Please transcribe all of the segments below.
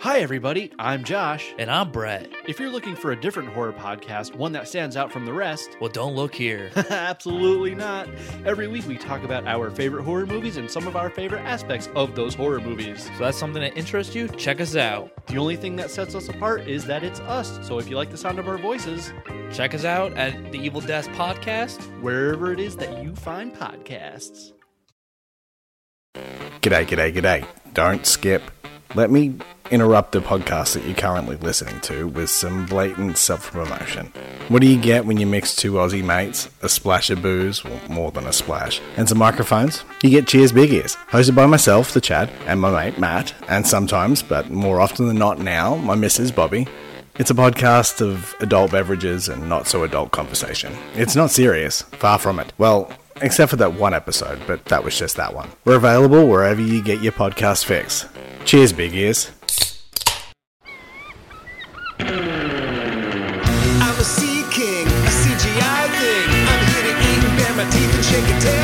Hi, everybody. I'm Josh. And I'm Brett. If you're looking for a different horror podcast, one that stands out from the rest, Well, don't look here. absolutely not. Every week we talk about our favorite horror movies and some of our favorite aspects of those horror movies. So that's something that interests you? Check us out. The only thing that sets us apart is that it's us. So if you like the sound of our voices, Check us out at the Evil Desk Podcast. wherever it is that you find podcasts. G'day, g'day, g'day. Don't skip. Let me interrupt the podcast that you're currently listening to with some blatant self promotion. What do you get when you mix two Aussie mates, a splash of booze, well, more than a splash, and some microphones? You get Cheers Big Ears, hosted by myself, the Chad, and my mate Matt, and sometimes, but more often than not now, my missus Bobby. It's a podcast of adult beverages and not so adult conversation. It's not serious, far from it. Well, except for that one episode, but that was just that one. We're available wherever you get your podcast fix. Cheers, big ears. I'm a sea king, a CGI thing. I'm here to eat and bare my teeth and shake a tail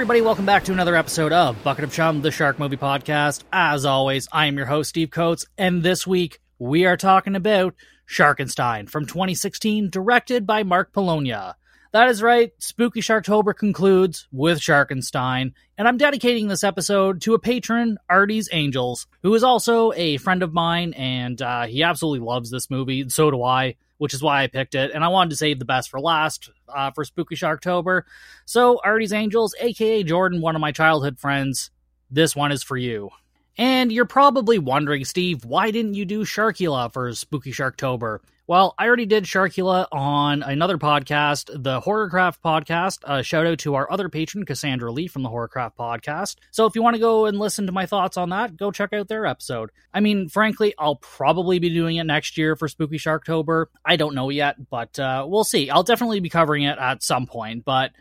everybody, welcome back to another episode of Bucket of Chum, the Shark Movie Podcast. As always, I am your host, Steve Coates, and this week we are talking about Sharkenstein from 2016, directed by Mark Polonia. That is right, Spooky Sharktober concludes with Sharkenstein, and I'm dedicating this episode to a patron, Artie's Angels, who is also a friend of mine, and uh, he absolutely loves this movie, and so do I, which is why I picked it, and I wanted to save the best for last uh, for Spooky Sharktober. So, Artie's Angels, aka Jordan, one of my childhood friends, this one is for you. And you're probably wondering, Steve, why didn't you do Sharkula for Spooky Sharktober? Well, I already did Sharkula on another podcast, the Horrorcraft podcast. Uh, shout out to our other patron, Cassandra Lee from the Horrorcraft podcast. So if you want to go and listen to my thoughts on that, go check out their episode. I mean, frankly, I'll probably be doing it next year for Spooky Sharktober. I don't know yet, but uh, we'll see. I'll definitely be covering it at some point, but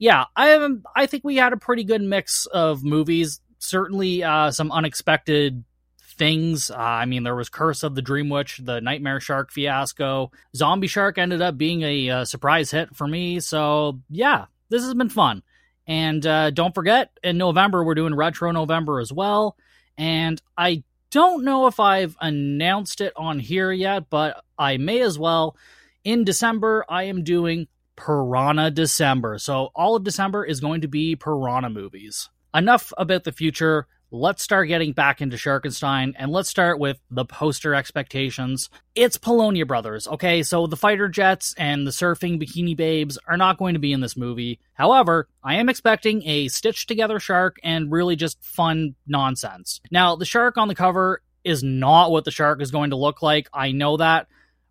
yeah, I I think we had a pretty good mix of movies. Certainly, uh, some unexpected things. Uh, I mean, there was Curse of the Dream Witch, the Nightmare Shark fiasco. Zombie Shark ended up being a, uh surprise hit for me. So yeah, this has been fun. And uh, don't forget, in November we're doing Retro November as well. And I don't know if I've announced it on here yet, but I may as well. In December, I am doing Piranha December. So all of December is going to be Piranha movies. Enough about the future. Let's start getting back into Sharkenstein and let's start with the poster expectations. It's Polonia Brothers, okay? So the fighter jets and the surfing bikini babes are not going to be in this movie. However, I am expecting a stitched together shark and really just fun nonsense. Now, the shark on the cover is not what the shark is going to look like. I know that,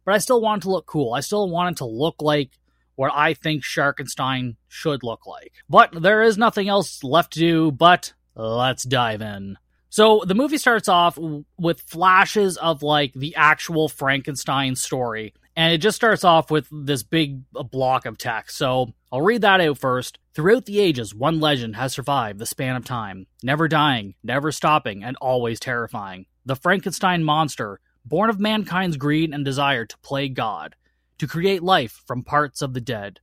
but I still want it to look cool. I still want it to look like what I think Sharkenstein should look like. But there is nothing else left to do but let's dive in. So the movie starts off with flashes of like the actual Frankenstein story. And it just starts off with this big uh, block of text. So I'll read that out first. Throughout the ages, one legend has survived the span of time, never dying, never stopping, and always terrifying. The Frankenstein monster, born of mankind's greed and desire to play God, to create life from parts of the dead.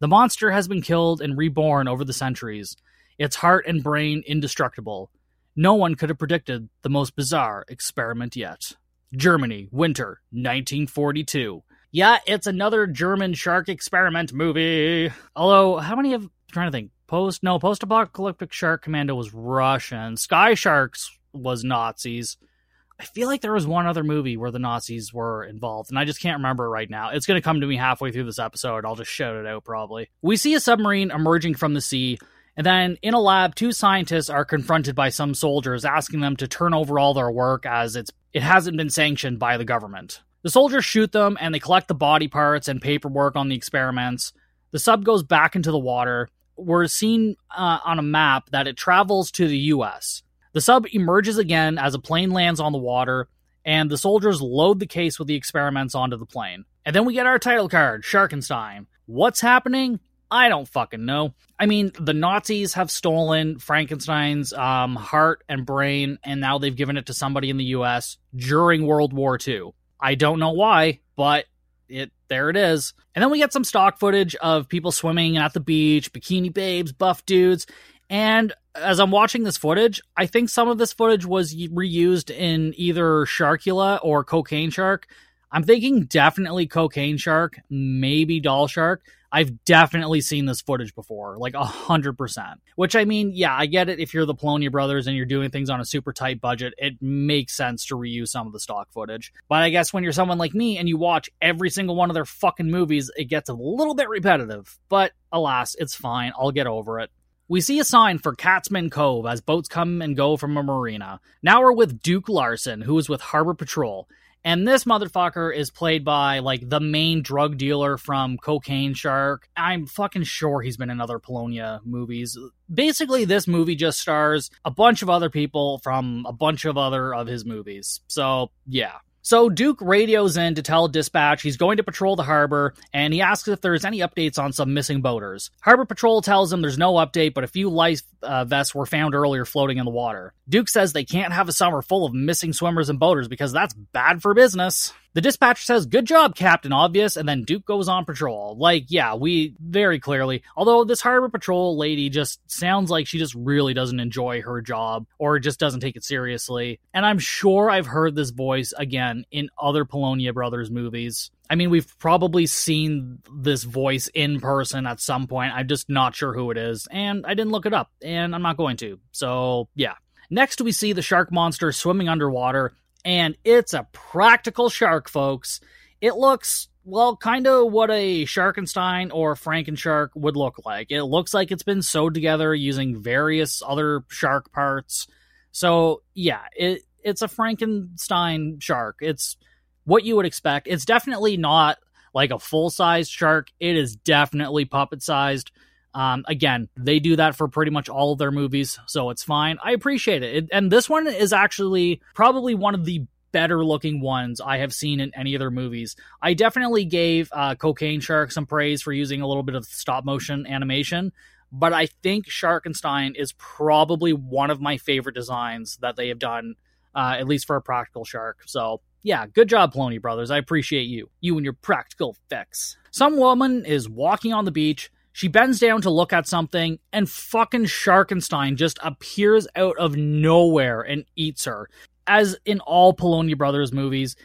The monster has been killed and reborn over the centuries, its heart and brain indestructible. No one could have predicted the most bizarre experiment yet. Germany, winter 1942. Yeah, it's another German shark experiment movie. Although, how many of. I'm trying to think. Post. No, Post Apocalyptic Shark Commando was Russian. Sky Sharks was Nazis. I feel like there was one other movie where the Nazis were involved, and I just can't remember right now. It's going to come to me halfway through this episode. I'll just shout it out probably. We see a submarine emerging from the sea, and then in a lab, two scientists are confronted by some soldiers asking them to turn over all their work as it's it hasn't been sanctioned by the government. The soldiers shoot them and they collect the body parts and paperwork on the experiments. The sub goes back into the water. we're seeing uh, on a map that it travels to the U.S. The sub emerges again as a plane lands on the water, and the soldiers load the case with the experiments onto the plane. And then we get our title card, Sharkenstein. What's happening? I don't fucking know. I mean, the Nazis have stolen Frankenstein's um, heart and brain, and now they've given it to somebody in the U.S. during World War II. I don't know why, but it there it is. And then we get some stock footage of people swimming at the beach, bikini babes, buff dudes, and as I'm watching this footage, I think some of this footage was reused in either Sharkula or Cocaine Shark. I'm thinking definitely Cocaine Shark, maybe Doll Shark. I've definitely seen this footage before, like a hundred percent. Which I mean, yeah, I get it. If you're the Polonia brothers and you're doing things on a super tight budget, it makes sense to reuse some of the stock footage. But I guess when you're someone like me and you watch every single one of their fucking movies, it gets a little bit repetitive. But alas, it's fine. I'll get over it. We see a sign for Catsman Cove as boats come and go from a marina. Now we're with Duke Larson, who is with Harbor Patrol. And this motherfucker is played by like the main drug dealer from Cocaine Shark. I'm fucking sure he's been in other Polonia movies. Basically, this movie just stars a bunch of other people from a bunch of other of his movies. So, yeah. So Duke radios in to tell dispatch he's going to patrol the harbor, and he asks if there's any updates on some missing boaters. Harbor Patrol tells him there's no update, but a few life uh, vests were found earlier floating in the water. Duke says they can't have a summer full of missing swimmers and boaters because that's bad for business. The dispatcher says, Good job, Captain Obvious, and then Duke goes on patrol. Like, yeah, we very clearly, although this harbor patrol lady just sounds like she just really doesn't enjoy her job or just doesn't take it seriously. And I'm sure I've heard this voice again in other Polonia Brothers movies. I mean, we've probably seen this voice in person at some point. I'm just not sure who it is, and I didn't look it up, and I'm not going to. So, yeah. Next, we see the shark monster swimming underwater, and it's a practical shark, folks. It looks well, kind of what a Sharkenstein or Frankenshark would look like. It looks like it's been sewed together using various other shark parts. So yeah, it it's a Frankenstein shark. It's what you would expect. It's definitely not like a full sized shark. It is definitely puppet sized. Um, again, they do that for pretty much all of their movies, so it's fine. I appreciate it. it. And this one is actually probably one of the better looking ones I have seen in any of their movies. I definitely gave uh, Cocaine Shark some praise for using a little bit of stop motion animation, but I think Sharkenstein is probably one of my favorite designs that they have done, uh, at least for a practical shark. So yeah, good job, Polonia Brothers. I appreciate you. You and your practical effects. Some woman is walking on the beach she bends down to look at something, and fucking Sharkenstein just appears out of nowhere and eats her. As in all Polonia Brothers movies,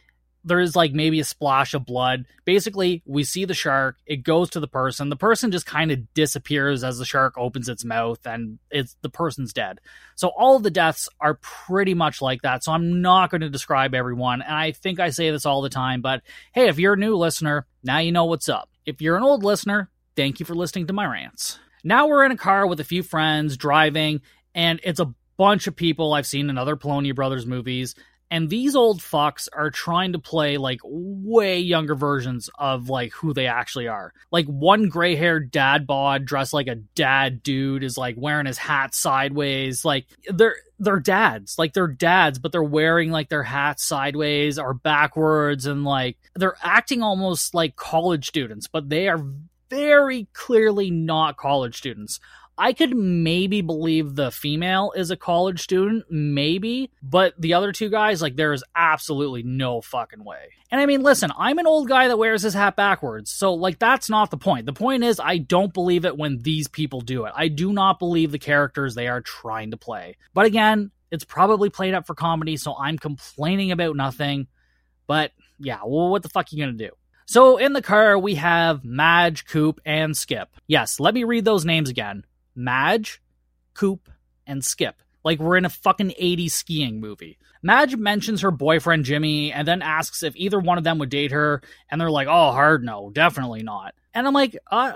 there is like maybe a splash of blood. Basically, we see the shark, it goes to the person. The person just kind of disappears as the shark opens its mouth and it's the person's dead. So all of the deaths are pretty much like that. So I'm not going to describe everyone. And I think I say this all the time, but hey, if you're a new listener, now you know what's up. If you're an old listener, Thank you for listening to my rants. Now we're in a car with a few friends driving, and it's a bunch of people I've seen in other Polonia Brothers movies. And these old fucks are trying to play like way younger versions of like who they actually are. Like one gray haired dad bod dressed like a dad dude is like wearing his hat sideways. Like they're they're dads. Like they're dads, but they're wearing like their hats sideways or backwards and like they're acting almost like college students, but they are very clearly not college students. I could maybe believe the female is a college student, maybe, but the other two guys, like, there is absolutely no fucking way. And I mean, listen, I'm an old guy that wears his hat backwards, so, like, that's not the point. The point is, I don't believe it when these people do it. I do not believe the characters they are trying to play. But again, it's probably played up for comedy, so I'm complaining about nothing. But yeah, well, what the fuck are you gonna do? So in the car, we have Madge, Coop, and Skip. Yes, let me read those names again Madge, Coop, and Skip. Like we're in a fucking 80s skiing movie. Madge mentions her boyfriend Jimmy and then asks if either one of them would date her, and they're like, oh, hard no, definitely not. And I'm like, uh,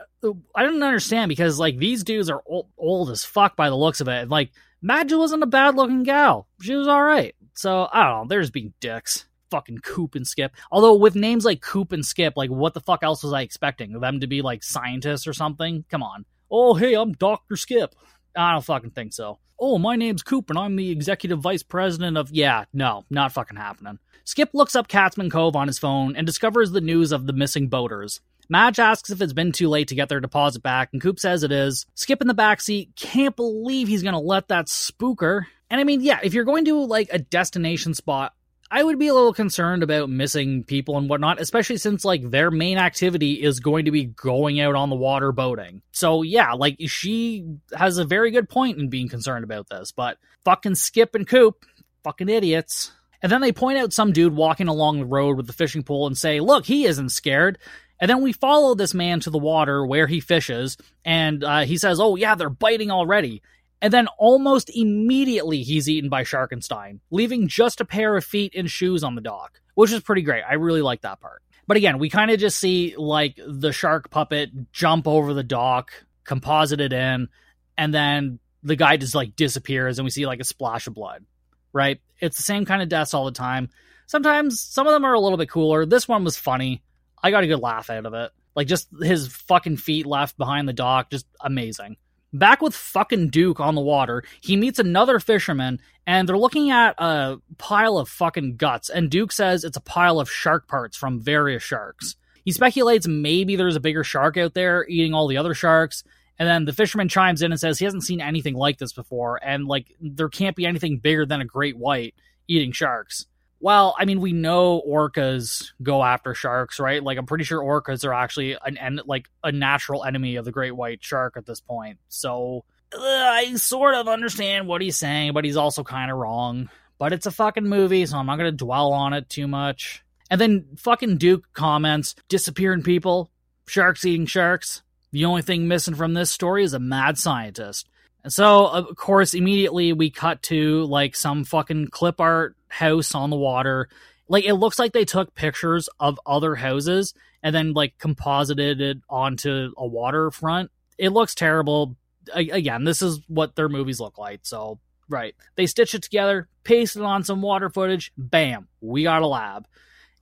I don't understand because like these dudes are old, old as fuck by the looks of it. And, like Madge wasn't a bad looking gal; she was all right. So I don't know. They're just being dicks fucking Coop and Skip. Although with names like Coop and Skip, like what the fuck else was I expecting? Them to be like scientists or something? Come on. Oh, hey, I'm Dr. Skip. I don't fucking think so. Oh, my name's Coop and I'm the executive vice president of. Yeah, no, not fucking happening. Skip looks up Catsman Cove on his phone and discovers the news of the missing boaters. Madge asks if it's been too late to get their deposit back, and Coop says it is. Skip in the backseat can't believe he's gonna let that spooker. And I mean, yeah, if you're going to like a destination spot, I would be a little concerned about missing people and whatnot, especially since like their main activity is going to be going out on the water boating. So yeah, like she has a very good point in being concerned about this, but fucking Skip and Coop, fucking idiots. And then they point out some dude walking along the road with the fishing pole and say, look, he isn't scared. And then we follow this man to the water where he fishes, and uh, he says, oh yeah, they're biting already. And then almost immediately he's eaten by Sharkenstein, leaving just a pair of feet and shoes on the dock, which is pretty great. I really like that part. But again, we kind of just see like the shark puppet jump over the dock, composite it in, and then the guy just like disappears and we see like a splash of blood, right? It's the same kind of deaths all the time. Sometimes some of them are a little bit cooler. This one was funny. I got a good laugh out of it. Like just his fucking feet left behind the dock, just amazing. Back with fucking Duke on the water, he meets another fisherman and they're looking at a pile of fucking guts. And Duke says it's a pile of shark parts from various sharks. He speculates maybe there's a bigger shark out there eating all the other sharks. And then the fisherman chimes in and says he hasn't seen anything like this before. And like, there can't be anything bigger than a great white eating sharks. Well, I mean, we know orcas go after sharks, right? Like, I'm pretty sure orcas are actually an, en- like a natural enemy of the great white shark at this point. So I sort of understand what he's saying, but he's also kind of wrong. But it's a fucking movie, so I'm not to dwell on it too much. And then fucking Duke comments, disappearing people, sharks eating sharks. The only thing missing from this story is a mad scientist. And so, of course, immediately we cut to like some fucking clip art house on the water. Like it looks like they took pictures of other houses and then like composited it onto a waterfront. It looks terrible. A- again, this is what their movies look like. So, right. They stitch it together, paste it on some water footage. Bam, we got a lab.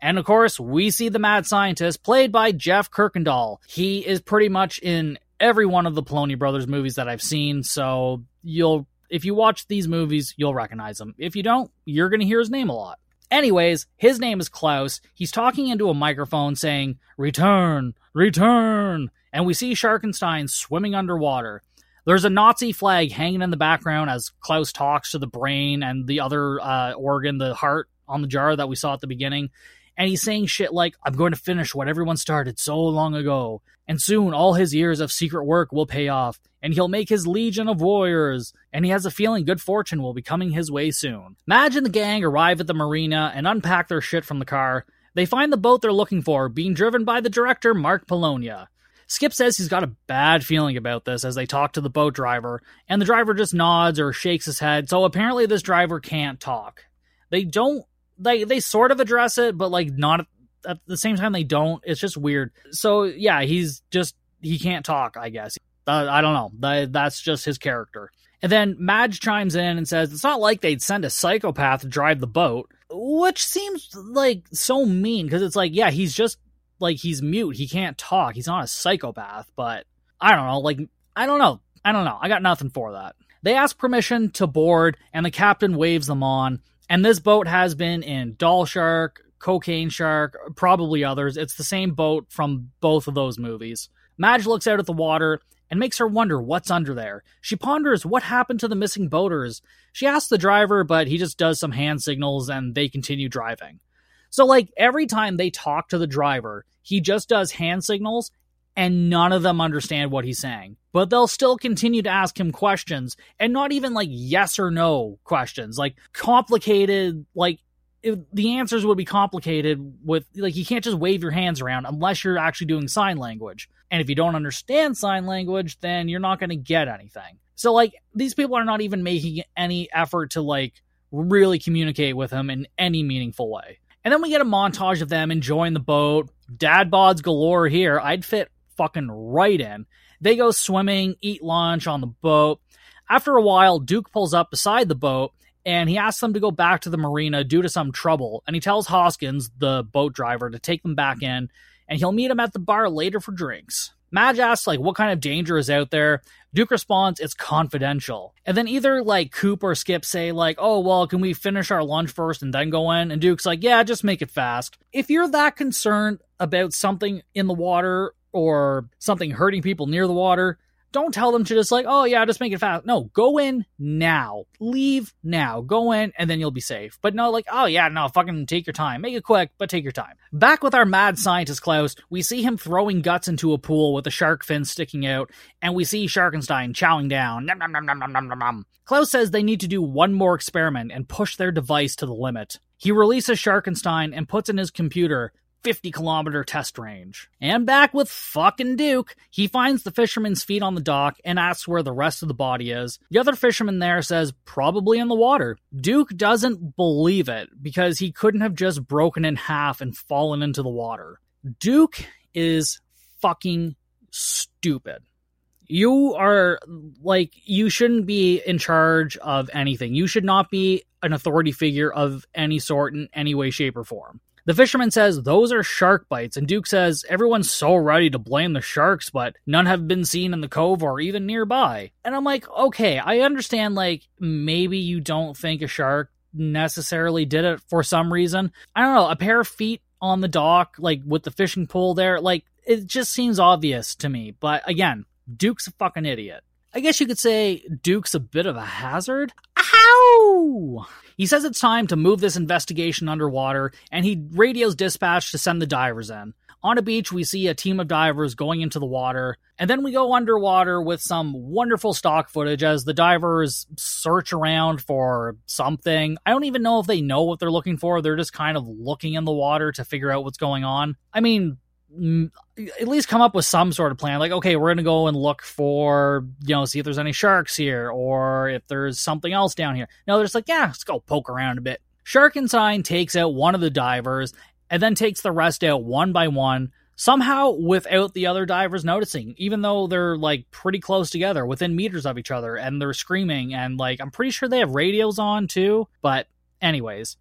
And of course, we see the mad scientist played by Jeff Kirkendall. He is pretty much in every one of the Polonia Brothers movies that I've seen. So you'll, if you watch these movies, you'll recognize him. If you don't, you're going to hear his name a lot. Anyways, his name is Klaus. He's talking into a microphone saying, Return, return. And we see Sharkenstein swimming underwater. There's a Nazi flag hanging in the background as Klaus talks to the brain and the other uh, organ, the heart on the jar that we saw at the beginning. And he's saying shit like, I'm going to finish what everyone started so long ago. And soon all his years of secret work will pay off, and he'll make his legion of warriors. And he has a feeling good fortune will be coming his way soon. Madge and the gang arrive at the marina and unpack their shit from the car. They find the boat they're looking for, being driven by the director, Mark Polonia. Skip says he's got a bad feeling about this as they talk to the boat driver, and the driver just nods or shakes his head, so apparently this driver can't talk. They don't they they sort of address it, but like not at the same time they don't. It's just weird. So yeah, he's just he can't talk. I guess uh, I don't know. That, that's just his character. And then Madge chimes in and says it's not like they'd send a psychopath to drive the boat, which seems like so mean because it's like yeah, he's just like he's mute. He can't talk. He's not a psychopath, but I don't know. Like I don't know. I don't know. I got nothing for that. They ask permission to board, and the captain waves them on. And this boat has been in Doll Shark, Cocaine Shark, probably others. It's the same boat from both of those movies. Madge looks out at the water and makes her wonder what's under there. She ponders what happened to the missing boaters. She asks the driver, but he just does some hand signals and they continue driving. So, like, every time they talk to the driver, he just does hand signals and none of them understand what he's saying. But they'll still continue to ask him questions and not even like yes or no questions, like complicated, like the answers would be complicated with like you can't just wave your hands around unless you're actually doing sign language. And if you don't understand sign language, then you're not going to get anything. So like these people are not even making any effort to like really communicate with him in any meaningful way. And then we get a montage of them enjoying the boat. Dad bods galore here. I'd fit fucking right in. They go swimming, eat lunch on the boat. After a while, Duke pulls up beside the boat and he asks them to go back to the marina due to some trouble. And he tells Hoskins, the boat driver, to take them back in, and he'll meet him at the bar later for drinks. Madge asks, like, what kind of danger is out there? Duke responds, it's confidential. And then either, like, Coop or Skip say, like, oh, well, can we finish our lunch first and then go in? And Duke's like, yeah, just make it fast. If you're that concerned about something in the water or something hurting people near the water, don't tell them to just like, oh yeah, just make it fast. No, go in now. Leave now. Go in and then you'll be safe. But no, like, oh yeah, no, fucking take your time. Make it quick, but take your time. Back with our mad scientist Klaus, we see him throwing guts into a pool with a shark fin sticking out, and we see Sharkenstein chowing down. Nom, nom, nom, nom, nom, nom, nom, nom. Klaus says they need to do one more experiment and push their device to the limit. He releases Sharkenstein and puts in his computer 50 kilometer test range. And back with fucking Duke, he finds the fisherman's feet on the dock and asks where the rest of the body is. The other fisherman there says, probably in the water. Duke doesn't believe it because he couldn't have just broken in half and fallen into the water. Duke is fucking stupid. You are like, you shouldn't be in charge of anything. You should not be an authority figure of any sort in any way, shape, or form. The fisherman says those are shark bites, and Duke says everyone's so ready to blame the sharks, but none have been seen in the cove or even nearby. And I'm like, okay, I understand, like, maybe you don't think a shark necessarily did it for some reason. I don't know, a pair of feet on the dock, like with the fishing pole there, like, it just seems obvious to me. But again, Duke's a fucking idiot. I guess you could say Duke's a bit of a hazard. Ow! He says it's time to move this investigation underwater, and he radios dispatch to send the divers in. On a beach, we see a team of divers going into the water, and then we go underwater with some wonderful stock footage as the divers search around for something. I don't even know if they know what they're looking for, they're just kind of looking in the water to figure out what's going on. I mean, at least come up with some sort of plan. Like, okay, we're to go and look for, you know, see if there's any sharks here or if there's something else down here. No, they're just like, yeah, let's go poke around a bit. Sharkenstein takes out one of the divers and then takes the rest out one by one, somehow without the other divers noticing, even though they're like pretty close together, within meters of each other, and they're screaming. And like, I'm pretty sure they have radios on too. But, anyways.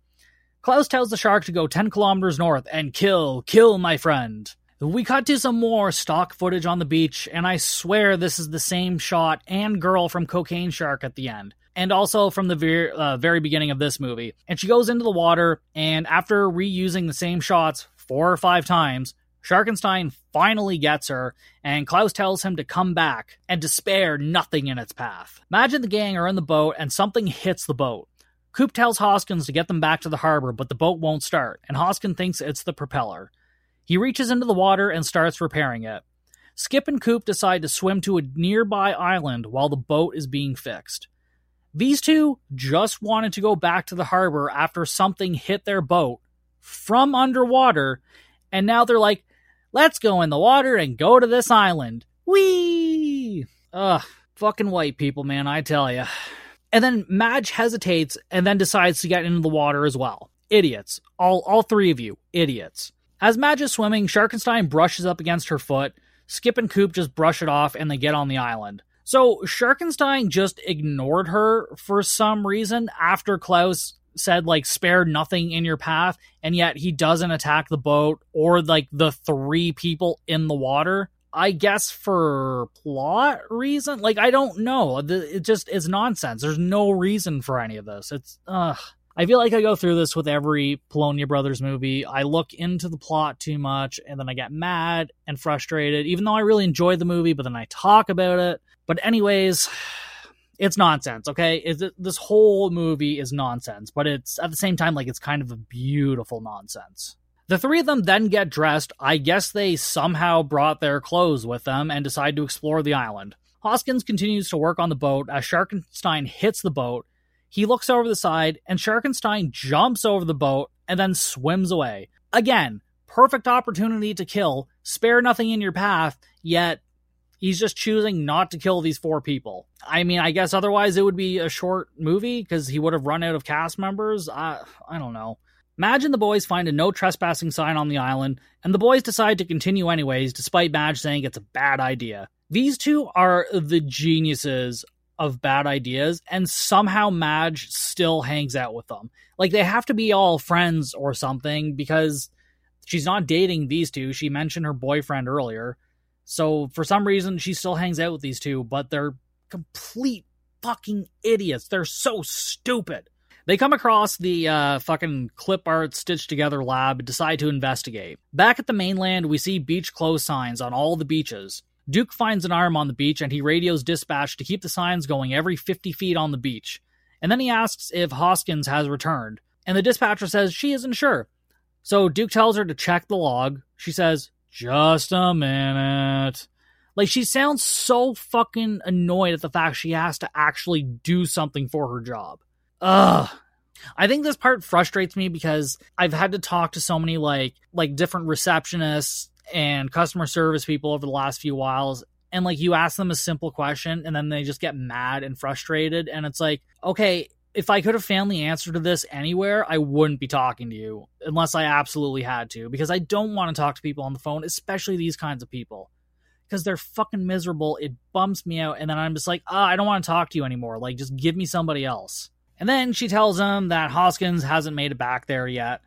Klaus tells the shark to go 10 kilometers north and kill, kill my friend. We cut to some more stock footage on the beach, and I swear this is the same shot and girl from Cocaine Shark at the end. And also from the very, uh, very beginning of this movie. And she goes into the water, and after reusing the same shots four or five times, Sharkenstein finally gets her, and Klaus tells him to come back and to spare nothing in its path. Madge and the gang are in the boat, and something hits the boat. Coop tells Hoskins to get them back to the harbor, but the boat won't start, and Hoskins thinks it's the propeller. He reaches into the water and starts repairing it. Skip and Coop decide to swim to a nearby island while the boat is being fixed. These two just wanted to go back to the harbor after something hit their boat from underwater, and now they're like, let's go in the water and go to this island. Whee! Ugh, fucking white people, man, I tell ya. And then Madge hesitates and then decides to get into the water as well. Idiots. All all three of you, idiots. As Madge is swimming, Sharkenstein brushes up against her foot. Skip and Coop just brush it off and they get on the island. So Sharkenstein just ignored her for some reason after Klaus said like spare nothing in your path and yet he doesn't attack the boat or like the three people in the water I guess for plot reason. Like I don't know. It just is nonsense. There's no reason for any of this. It's. I feel like I go through this with every Polonia Brothers movie. I look into the plot too much and then I get mad and frustrated, even though I really enjoy the movie, but then I talk about it. But, anyways, it's nonsense, okay? It's, this whole movie is nonsense, but it's at the same time like it's kind of a beautiful nonsense. The three of them then get dressed. I guess they somehow brought their clothes with them and decide to explore the island. Hoskins continues to work on the boat as Sharkenstein hits the boat. He looks over the side, and Sharkenstein jumps over the boat and then swims away. Again, perfect opportunity to kill, spare nothing in your path, yet he's just choosing not to kill these four people. I mean, I guess otherwise it would be a short movie because he would have run out of cast members. I, I don't know. Madge and the boys find a no trespassing sign on the island, and the boys decide to continue anyways, despite Madge saying it's a bad idea. These two are the geniuses of bad ideas, and somehow Madge still hangs out with them. Like, they have to be all friends or something because she's not dating these two. She mentioned her boyfriend earlier. So for some reason, she still hangs out with these two, but they're complete fucking idiots. They're so stupid. They come across the uh, fucking clip art stitched together lab decide to investigate. Back at the mainland, we see beach close signs on all the beaches. Duke finds an arm on the beach and he radios dispatch to keep the signs going every 50 feet on the beach. And then he asks if Hoskins has returned. And the dispatcher says she isn't sure. So Duke tells her to check the log. She says, just a minute. Like she sounds so fucking annoyed at the fact she has to actually do something for her job. Ugh. I think this part frustrates me because I've had to talk to so many like like different receptionists and customer service people over the last few whiles and like you ask them a simple question and then they just get mad and frustrated and it's like okay if i could have found the answer to this anywhere i wouldn't be talking to you unless i absolutely had to because i don't want to talk to people on the phone especially these kinds of people because they're fucking miserable it bums me out and then i'm just like oh, i don't want to talk to you anymore like just give me somebody else and then she tells him that hoskins hasn't made it back there yet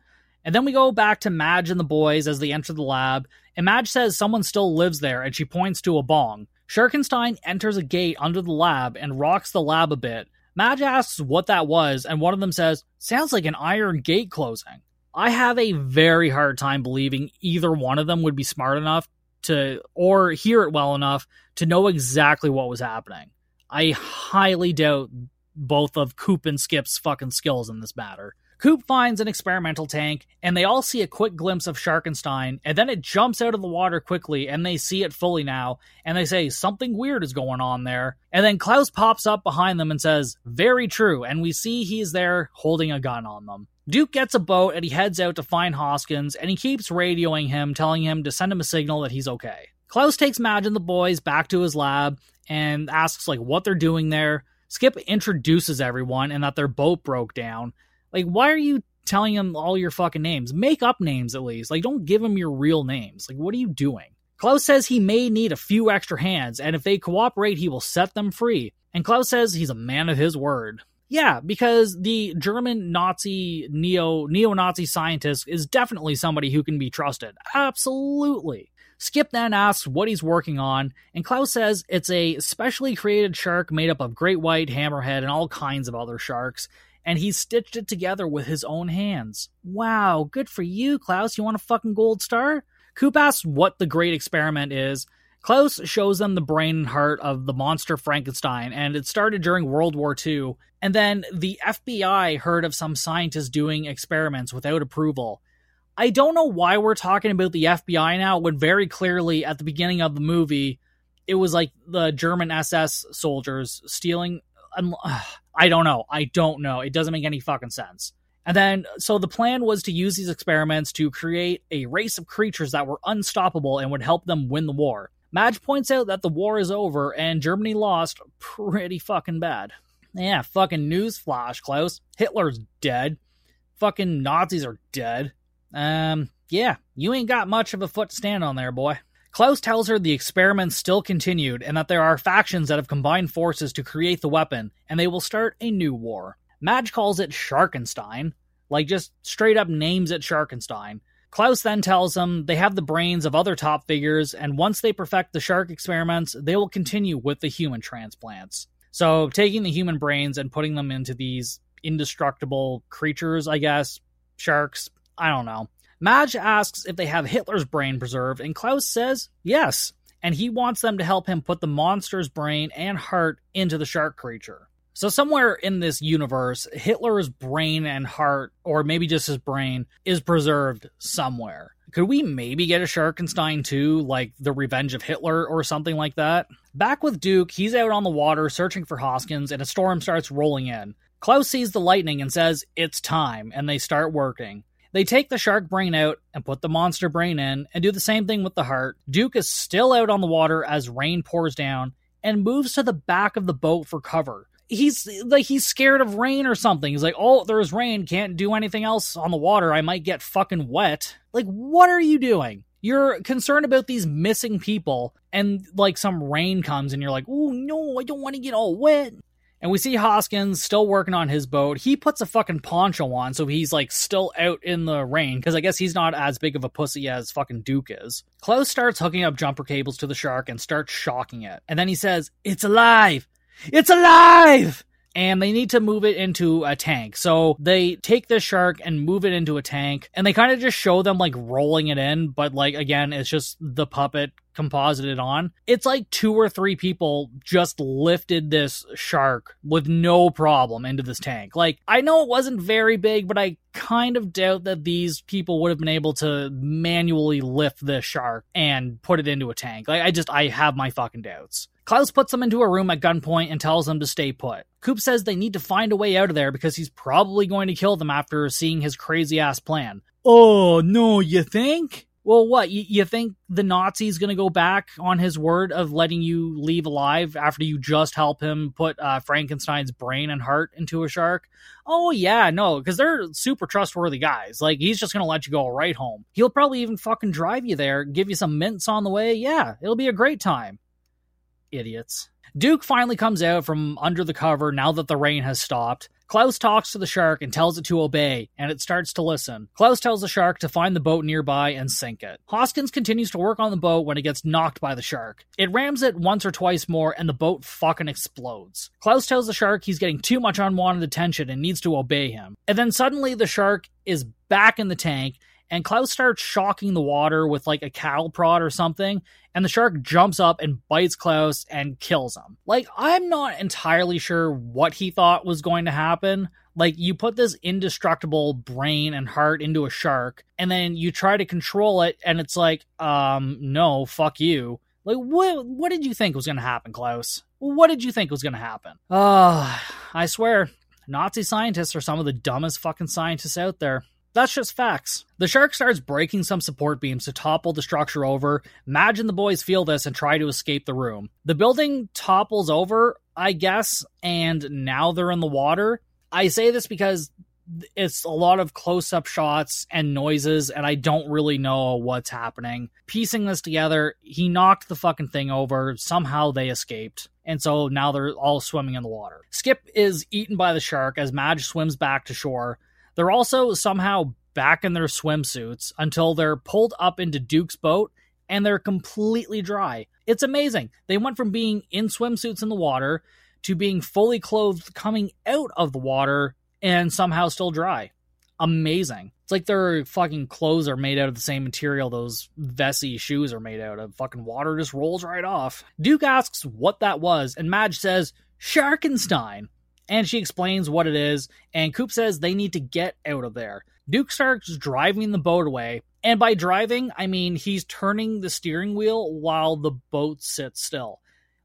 and then we go back to Madge and the boys as they enter the lab, and Madge says someone still lives there and she points to a bong. Sharkenstein enters a gate under the lab and rocks the lab a bit. Madge asks what that was, and one of them says, Sounds like an iron gate closing. I have a very hard time believing either one of them would be smart enough to, or hear it well enough to know exactly what was happening. I highly doubt both of Coop and Skip's fucking skills in this matter. Coop finds an experimental tank, and they all see a quick glimpse of Sharkenstein, and then it jumps out of the water quickly, and they see it fully now, and they say something weird is going on there. And then Klaus pops up behind them and says, Very true, and we see he's there holding a gun on them. Duke gets a boat and he heads out to find Hoskins, and he keeps radioing him, telling him to send him a signal that he's okay. Klaus takes Madge and the boys back to his lab and asks like what they're doing there. Skip introduces everyone and that their boat broke down. Like, why are you telling them all your fucking names? Make up names at least. Like, don't give them your real names. Like, what are you doing? Klaus says he may need a few extra hands, and if they cooperate, he will set them free. And Klaus says he's a man of his word. Yeah, because the German Nazi neo neo Nazi scientist is definitely somebody who can be trusted. Absolutely. Skip then asks what he's working on, and Klaus says it's a specially created shark made up of great white, hammerhead, and all kinds of other sharks, and he stitched it together with his own hands. Wow, good for you, Klaus. You want a fucking gold star? Coop asks what the great experiment is. Klaus shows them the brain and heart of the monster Frankenstein, and it started during World War II. And then the FBI heard of some scientists doing experiments without approval. I don't know why we're talking about the FBI now when very clearly at the beginning of the movie it was like the German SS soldiers stealing um, I don't know. I don't know. It doesn't make any fucking sense. And then, so the plan was to use these experiments to create a race of creatures that were unstoppable and would help them win the war. Madge points out that the war is over and Germany lost pretty fucking bad. Yeah, fucking newsflash, Klaus. Hitler's dead. Fucking Nazis are dead. Um, yeah, you ain't got much of a foot stand on there, boy. Klaus tells her the experiments still continued and that there are factions that have combined forces to create the weapon, and they will start a new war. Madge calls it Sharkenstein, like just straight up names it Sharkenstein. Klaus then tells them they have the brains of other top figures, and once they perfect the shark experiments, they will continue with the human transplants. So, taking the human brains and putting them into these indestructible creatures, I guess, sharks, I don't know. Madge asks if they have Hitler's brain preserved, and Klaus says yes, and he wants them to help him put the monster's brain and heart into the shark creature. So, somewhere in this universe, Hitler's brain and heart, or maybe just his brain, is preserved somewhere. Could we maybe get a Sharkenstein 2, like The Revenge of Hitler or something like that? Back with Duke, he's out on the water searching for Hoskins, and a storm starts rolling in. Klaus sees the lightning and says, It's time, and they start working. They take the shark brain out and put the monster brain in and do the same thing with the heart. Duke is still out on the water as rain pours down and moves to the back of the boat for cover. He's like he's scared of rain or something. He's like, "Oh, there's rain. Can't do anything else on the water. I might get fucking wet." Like, what are you doing? You're concerned about these missing people and like some rain comes and you're like, "Oh, no, I don't want to get all wet." And we see Hoskins still working on his boat. He puts a fucking poncho on, so he's like still out in the rain, because I guess he's not as big of a pussy as fucking Duke is. Klaus starts hooking up jumper cables to the shark and starts shocking it. And then he says, It's alive! It's alive! And they need to move it into a tank. So they take this shark and move it into a tank, and they kind of just show them like rolling it in, but like again, it's just the puppet composited on. It's like two or three people just lifted this shark with no problem into this tank. Like, I know it wasn't very big, but I kind of doubt that these people would have been able to manually lift this shark and put it into a tank. Like, I just, I have my fucking doubts. Klaus puts them into a room at gunpoint and tells them to stay put. Coop says they need to find a way out of there because he's probably going to kill them after seeing his crazy ass plan. Oh, no, you think? Well, what? You, you think the Nazi's going to go back on his word of letting you leave alive after you just help him put uh, Frankenstein's brain and heart into a shark? Oh, yeah, no, because they're super trustworthy guys. Like, he's just going to let you go right home. He'll probably even fucking drive you there, give you some mints on the way. Yeah, it'll be a great time. Idiots. Duke finally comes out from under the cover now that the rain has stopped. Klaus talks to the shark and tells it to obey, and it starts to listen. Klaus tells the shark to find the boat nearby and sink it. Hoskins continues to work on the boat when it gets knocked by the shark. It rams it once or twice more, and the boat fucking explodes. Klaus tells the shark he's getting too much unwanted attention and needs to obey him. And then suddenly the shark is back in the tank and Klaus starts shocking the water with like a cattle prod or something, and the shark jumps up and bites Klaus and kills him. Like, I'm not entirely sure what he thought was going to happen. Like, you put this indestructible brain and heart into a shark, and then you try to control it, and it's like, um, no, fuck you. Like, what, what did you think was going to happen, Klaus? What did you think was going to happen? Ah, uh, I swear, Nazi scientists are some of the dumbest fucking scientists out there. That's just facts. The shark starts breaking some support beams to topple the structure over. Madge and the boys feel this and try to escape the room. The building topples over, I guess, and now they're in the water. I say this because it's a lot of close up shots and noises, and I don't really know what's happening. Piecing this together, he knocked the fucking thing over. Somehow they escaped. And so now they're all swimming in the water. Skip is eaten by the shark as Madge swims back to shore. They're also somehow back in their swimsuits until they're pulled up into Duke's boat and they're completely dry. It's amazing. They went from being in swimsuits in the water to being fully clothed coming out of the water and somehow still dry. Amazing. It's like their fucking clothes are made out of the same material those Vessi shoes are made out of. Fucking water just rolls right off. Duke asks what that was, and Madge says, Sharkenstein and she explains what it is, and Coop says they need to get out of there. Duke starts driving the boat away, and by driving, I mean he's turning the steering wheel while the boat sits still.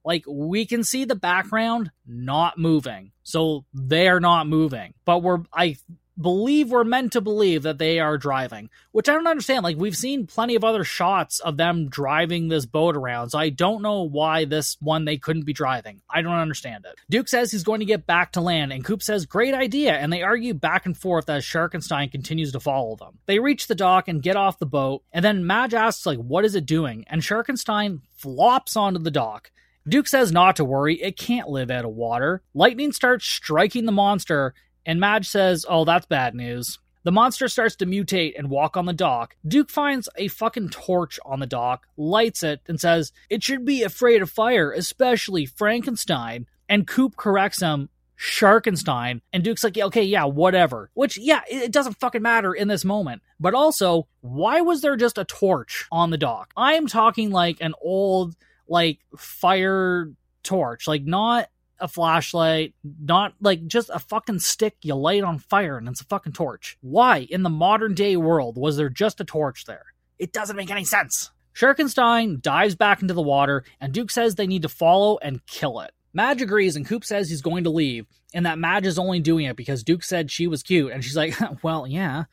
Like we can see the background not moving, so they're not moving. But we're I believe we're meant to believe that they are driving, which I don't understand. Like, we've seen plenty of other shots of them driving this boat around, so I don't know why this one they couldn't be driving. I don't understand it. Duke says he's going to get back to land, and Coop says, Great idea, and they argue back and forth as Sharkenstein continues to follow them. They reach the dock and get off the boat, and then Madge asks, like, what is it doing? And Sharkenstein flops onto the dock. Duke says not to worry, it can't live out of water. Lightning starts striking the monster, and Madge says, Oh, that's bad news. The monster starts to mutate and walk on the dock. Duke finds a fucking torch on the dock, lights it, and says, It should be afraid of fire, especially Frankenstein. And Coop corrects him, Sharkenstein. And Duke's like, yeah, okay, yeah, whatever. Which, yeah, it doesn't fucking matter in this moment. But also, why was there just a torch on the dock? I am talking like an old, like, fire torch. Like, not a flashlight, not like just a fucking stick you light on fire and it's a fucking torch. Why, in the modern day world, was there just a torch there? It doesn't make any sense. Sharkenstein dives back into the water, and Duke says they need to follow and kill it. Madge agrees, and Coop says he's going to leave, and that Madge is only doing it because Duke said she was cute, and she's like, well, yeah.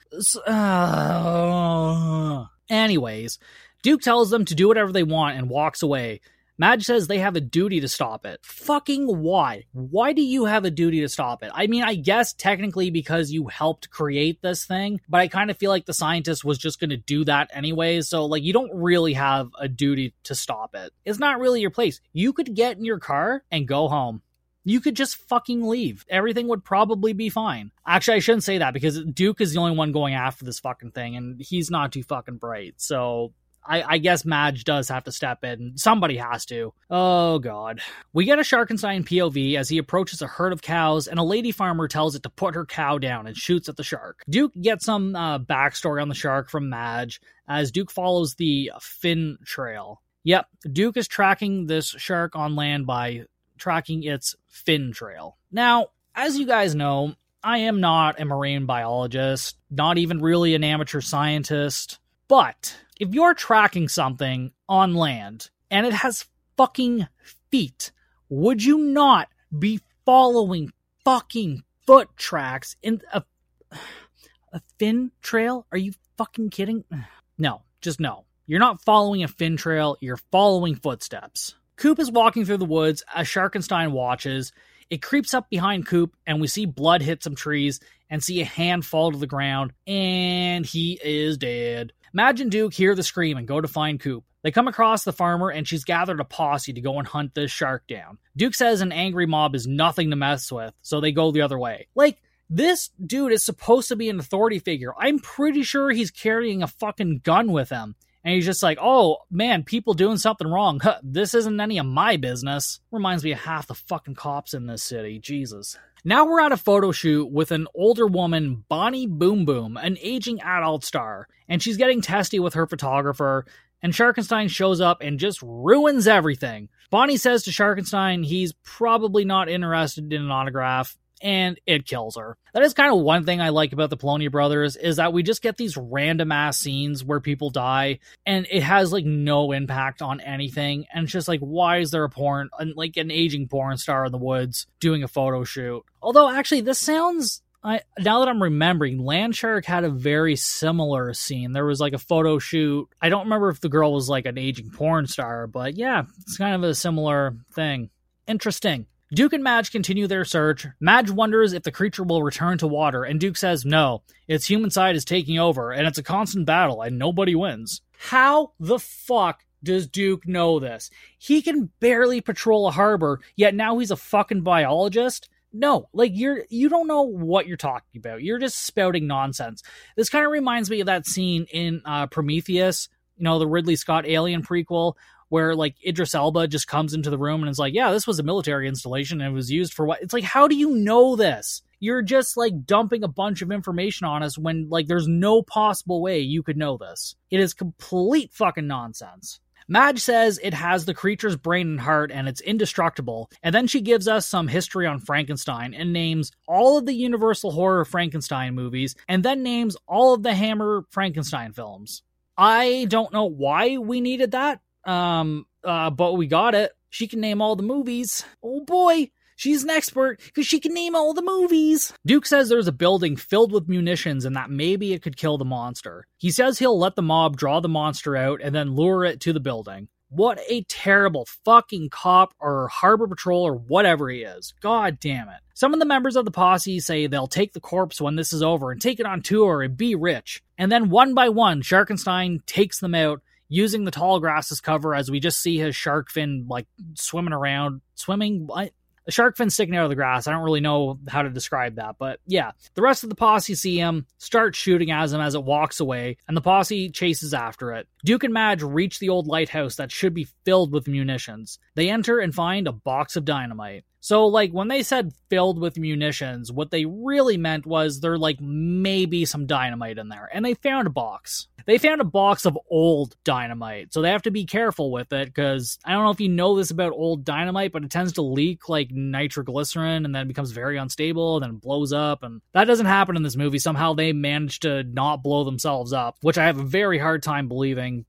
Uh... Anyways, Duke tells them to do whatever they want and walks away, Madge says they have a duty to stop it. Fucking why? Why do you have a duty to stop it? I mean, I guess technically because you helped create this thing, but I kind of feel like the scientist was just going to do that anyway. So, like, you don't really have a duty to stop it. It's not really your place. You could get in your car and go home. you could just fucking leave. Everything would probably be fine. Actually, I shouldn't say that because Duke is the only one going after this fucking thing, and he's not too fucking bright. So I, I, guess Madge does have to step in. Somebody has to. Oh, God. We get a Sharkenstein POV as he approaches a herd of cows, and a lady farmer tells it to put her cow down and shoots at the shark. Duke gets some uh, backstory on the shark from Madge as Duke follows the fin trail. Yep, Duke is tracking this shark on land by tracking its fin trail. Now, as you guys know, I am not a marine biologist, not even really an amateur scientist, but if you're tracking something on land and it has fucking feet, would you not be following fucking foot tracks in a a fin trail? Are you fucking kidding? No, just no. You're not following a fin trail, you're following footsteps. Coop is walking through the woods as Sharkenstein watches. It creeps up behind Coop, and we see blood hit some trees and see a hand fall to the ground, and he is dead. Madge and Duke hear the scream and go to find Coop. They come across the farmer, and she's gathered a posse to go and hunt this shark down. Duke says an angry mob is nothing to mess with, so they go the other way. Like, this dude is supposed to be an authority figure. I'm pretty sure he's carrying a fucking gun with him. And he's just like, oh man, people doing something wrong. Huh, this isn't any of my business. Reminds me of half the fucking cops in this city. Jesus. Now we're at a photo shoot with an older woman, Bonnie Boom Boom, an aging adult star, and she's getting testy with her photographer. And Sharkenstein shows up and just ruins everything. Bonnie says to Sharkenstein he's probably not interested in an autograph, and it kills her. That is kind of one thing I like about the Polonia brothers is that we just get these random ass scenes where people die and it has like no impact on anything. And it's just like, why is there a porn, like an aging porn star in the woods doing a photo shoot? Although actually, this sounds I now that I'm remembering, Landshark had a very similar scene. There was like a photo shoot. I don't remember if the girl was like an aging porn star, but yeah, it's kind of a similar thing. Interesting. Duke and Madge continue their search. Madge wonders if the creature will return to water, and Duke says no. Its human side is taking over, and it's a constant battle, and nobody wins. How the fuck does Duke know this? He can barely patrol a harbor, yet now he's a fucking biologist? No, like you're you don't know what you're talking about. You're just spouting nonsense. This kind of reminds me of that scene in uh, Prometheus, you know, the Ridley Scott Alien prequel where like Idris Elba just comes into the room and is like, "Yeah, this was a military installation and it was used for what?" It's like, how do you know this? You're just like dumping a bunch of information on us when like there's no possible way you could know this. It is complete fucking nonsense. Madge says it has the creature's brain and heart and it's indestructible, and then she gives us some history on Frankenstein and names all of the Universal Horror Frankenstein movies, and then names all of the Hammer Frankenstein films. I don't know why we needed that, um, uh, but we got it. She can name all the movies. Oh boy, she's an expert because she can name all the movies. Duke says there's a building filled with munitions and that maybe it could kill the monster. He says he'll let the mob draw the monster out and then lure it to the building. What a terrible fucking cop or harbor patrol or whatever he is. God damn it. Some of the members of the posse say they'll take the corpse when this is over and take it on tour and be rich. And then one by one, Sharkenstein takes them out using the tall grass as cover as we just see his shark fin like swimming around, swimming. What? A shark fin sticking out of the grass. I don't really know how to describe that, but yeah. The rest of the posse see him, start shooting at him as it walks away, and the posse chases after it. Duke and Madge reach the old lighthouse that should be filled with munitions. They enter and find a box of dynamite. So, like, when they said filled with munitions, what they really meant was there, like, maybe some dynamite in there. And they found a box. They found a box of old dynamite. So they have to be careful with it because I don't know if you know this about old dynamite, but it tends to leak like nitroglycerin and then becomes very unstable, and then blows up. And that doesn't happen in this movie. Somehow they manage to not blow themselves up, which I have a very hard time believing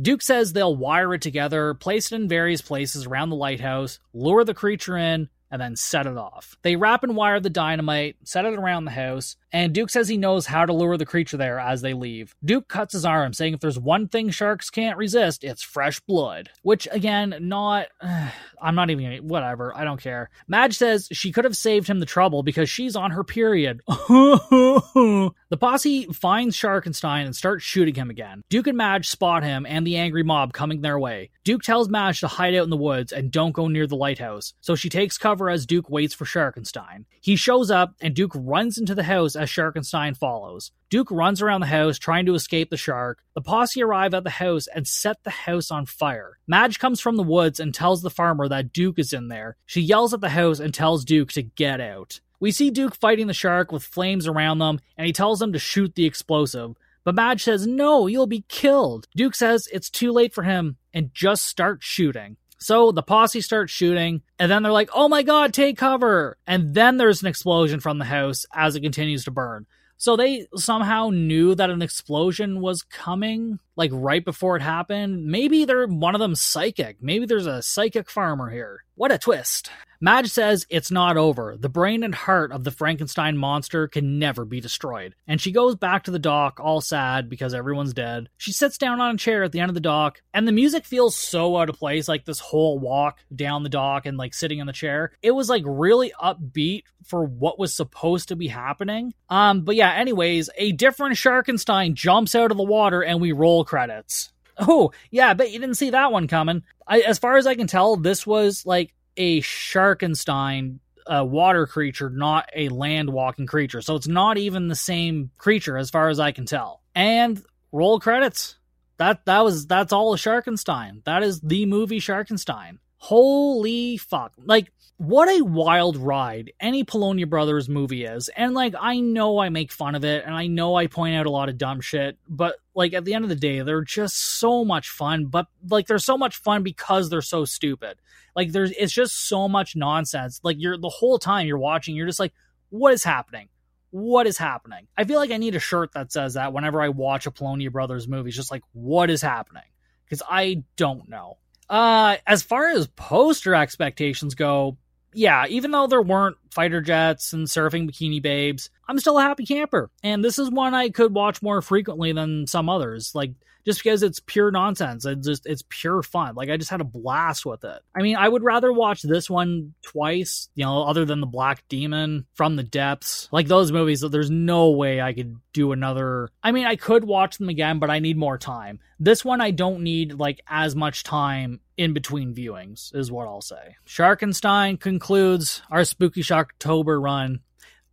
Duke says they'll wire it together, place it in various places around the lighthouse, lure the creature in, and then set it off. They wrap and wire the dynamite, set it around the house, and Duke says he knows how to lure the creature there as they leave. Duke cuts his arm, saying if there's one thing sharks can't resist, it's fresh blood. Which, again, not. Uh, I'm not even gonna. Whatever, I don't care. Madge says she could have saved him the trouble because she's on her period. the posse finds Sharkenstein and starts shooting him again. Duke and Madge spot him and the angry mob coming their way. Duke tells Madge to hide out in the woods and don't go near the lighthouse, so she takes cover as Duke waits for Sharkenstein. He shows up, and Duke runs into the house as Sharkenstein follows. Duke runs around the house trying to escape the shark. The posse arrive at the house and set the house on fire. Madge comes from the woods and tells the farmer that Duke is in there. She yells at the house and tells Duke to get out. We see Duke fighting the shark with flames around them, and he tells them to shoot the explosive. But Madge says, No, you'll be killed. Duke says it's too late for him and just start shooting. So the posse starts shooting, and then they're like, oh my god, take cover! And then there's an explosion from the house as it continues to burn. So they somehow knew that an explosion was coming, like right before it happened. Maybe they're one of them psychic. Maybe there's a psychic farmer here. What a twist. Madge says it's not over. The brain and heart of the Frankenstein monster can never be destroyed. And she goes back to the dock, all sad because everyone's dead. She sits down on a chair at the end of the dock, and the music feels so out of place, like this whole walk down the dock and like sitting in the chair. It was like really upbeat for what was supposed to be happening. Um, but yeah, anyways, a different Sharkenstein jumps out of the water and we roll credits. Oh, yeah, I bet you didn't see that one coming. I, as far as I can tell, this was like a Sharkenstein a water creature, not a land walking creature. So it's not even the same creature as far as I can tell. And roll credits. That that was that's all a Sharkenstein. That is the movie Sharkenstein. Holy fuck. Like what a wild ride any Polonia Brothers movie is. And like I know I make fun of it and I know I point out a lot of dumb shit, but like at the end of the day they're just so much fun, but like they're so much fun because they're so stupid. Like there's it's just so much nonsense. Like you're the whole time you're watching you're just like what is happening? What is happening? I feel like I need a shirt that says that whenever I watch a Polonia Brothers movie. It's just like what is happening? Cuz I don't know. Uh, as far as poster expectations go, yeah, even though there weren't fighter jets and surfing bikini babes, I'm still a happy camper. And this is one I could watch more frequently than some others. Like just because it's pure nonsense. It's just it's pure fun. Like I just had a blast with it. I mean, I would rather watch this one twice, you know, other than the Black Demon from the depths. Like those movies, there's no way I could do another. I mean, I could watch them again, but I need more time. This one I don't need like as much time in between viewings is what I'll say. Sharkenstein concludes our Spooky Sharktober run.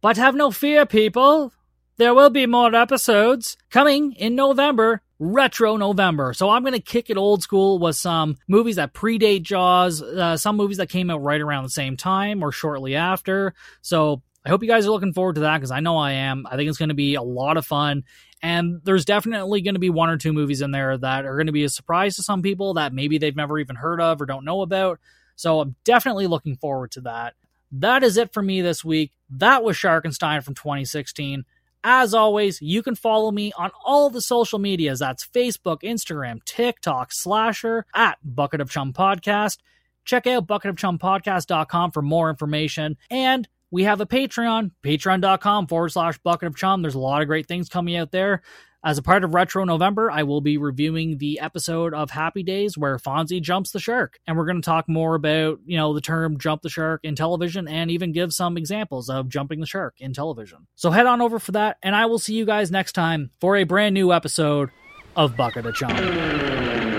But have no fear, people. There will be more episodes coming in November retro November. So I'm going to kick it old school with some movies that predate Jaws, uh, some movies that came out right around the same time or shortly after. So I hope you guys are looking forward to that because I know I am. I think it's going to be a lot of fun. And there's definitely going to be one or two movies in there that are going to be a surprise to some people that maybe they've never even heard of or don't know about. So I'm definitely looking forward to that. That is it for me this week. That was Sharkenstein from 2016. As always, you can follow me on all the social medias. That's Facebook, Instagram, TikTok, Slasher, at Bucket of Chum Podcast. Check out bucketofchumpodcast.com for more information. And we have a Patreon, patreon.com forward slash bucket of chum. There's a lot of great things coming out there. As a part of Retro November, I will be reviewing the episode of Happy Days where Fonzie jumps the shark. And we're going to talk more about, you know, the term jump the shark in television and even give some examples of jumping the shark in television. So head on over for that, and I will see you guys next time for a brand new episode of Bucket of Chum.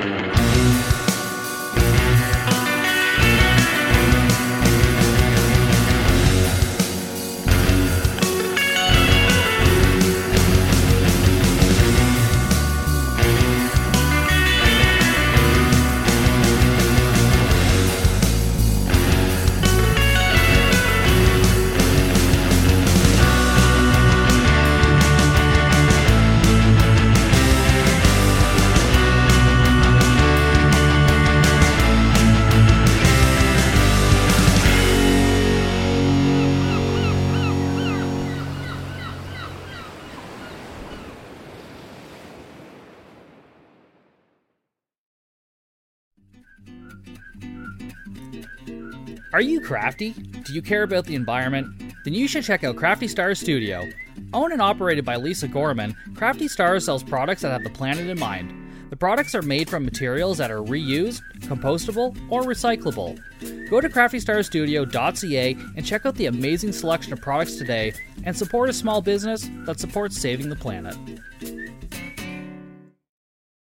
Are you crafty? Do you care about the environment? Then you should check out Crafty Stars Studio. Owned and operated by Lisa Gorman, Crafty Stars sells products that have the planet in mind. The products are made from materials that are reused, compostable, or recyclable. Go to craftystarstudio.ca and check out the amazing selection of products today and support a small business that supports saving the planet.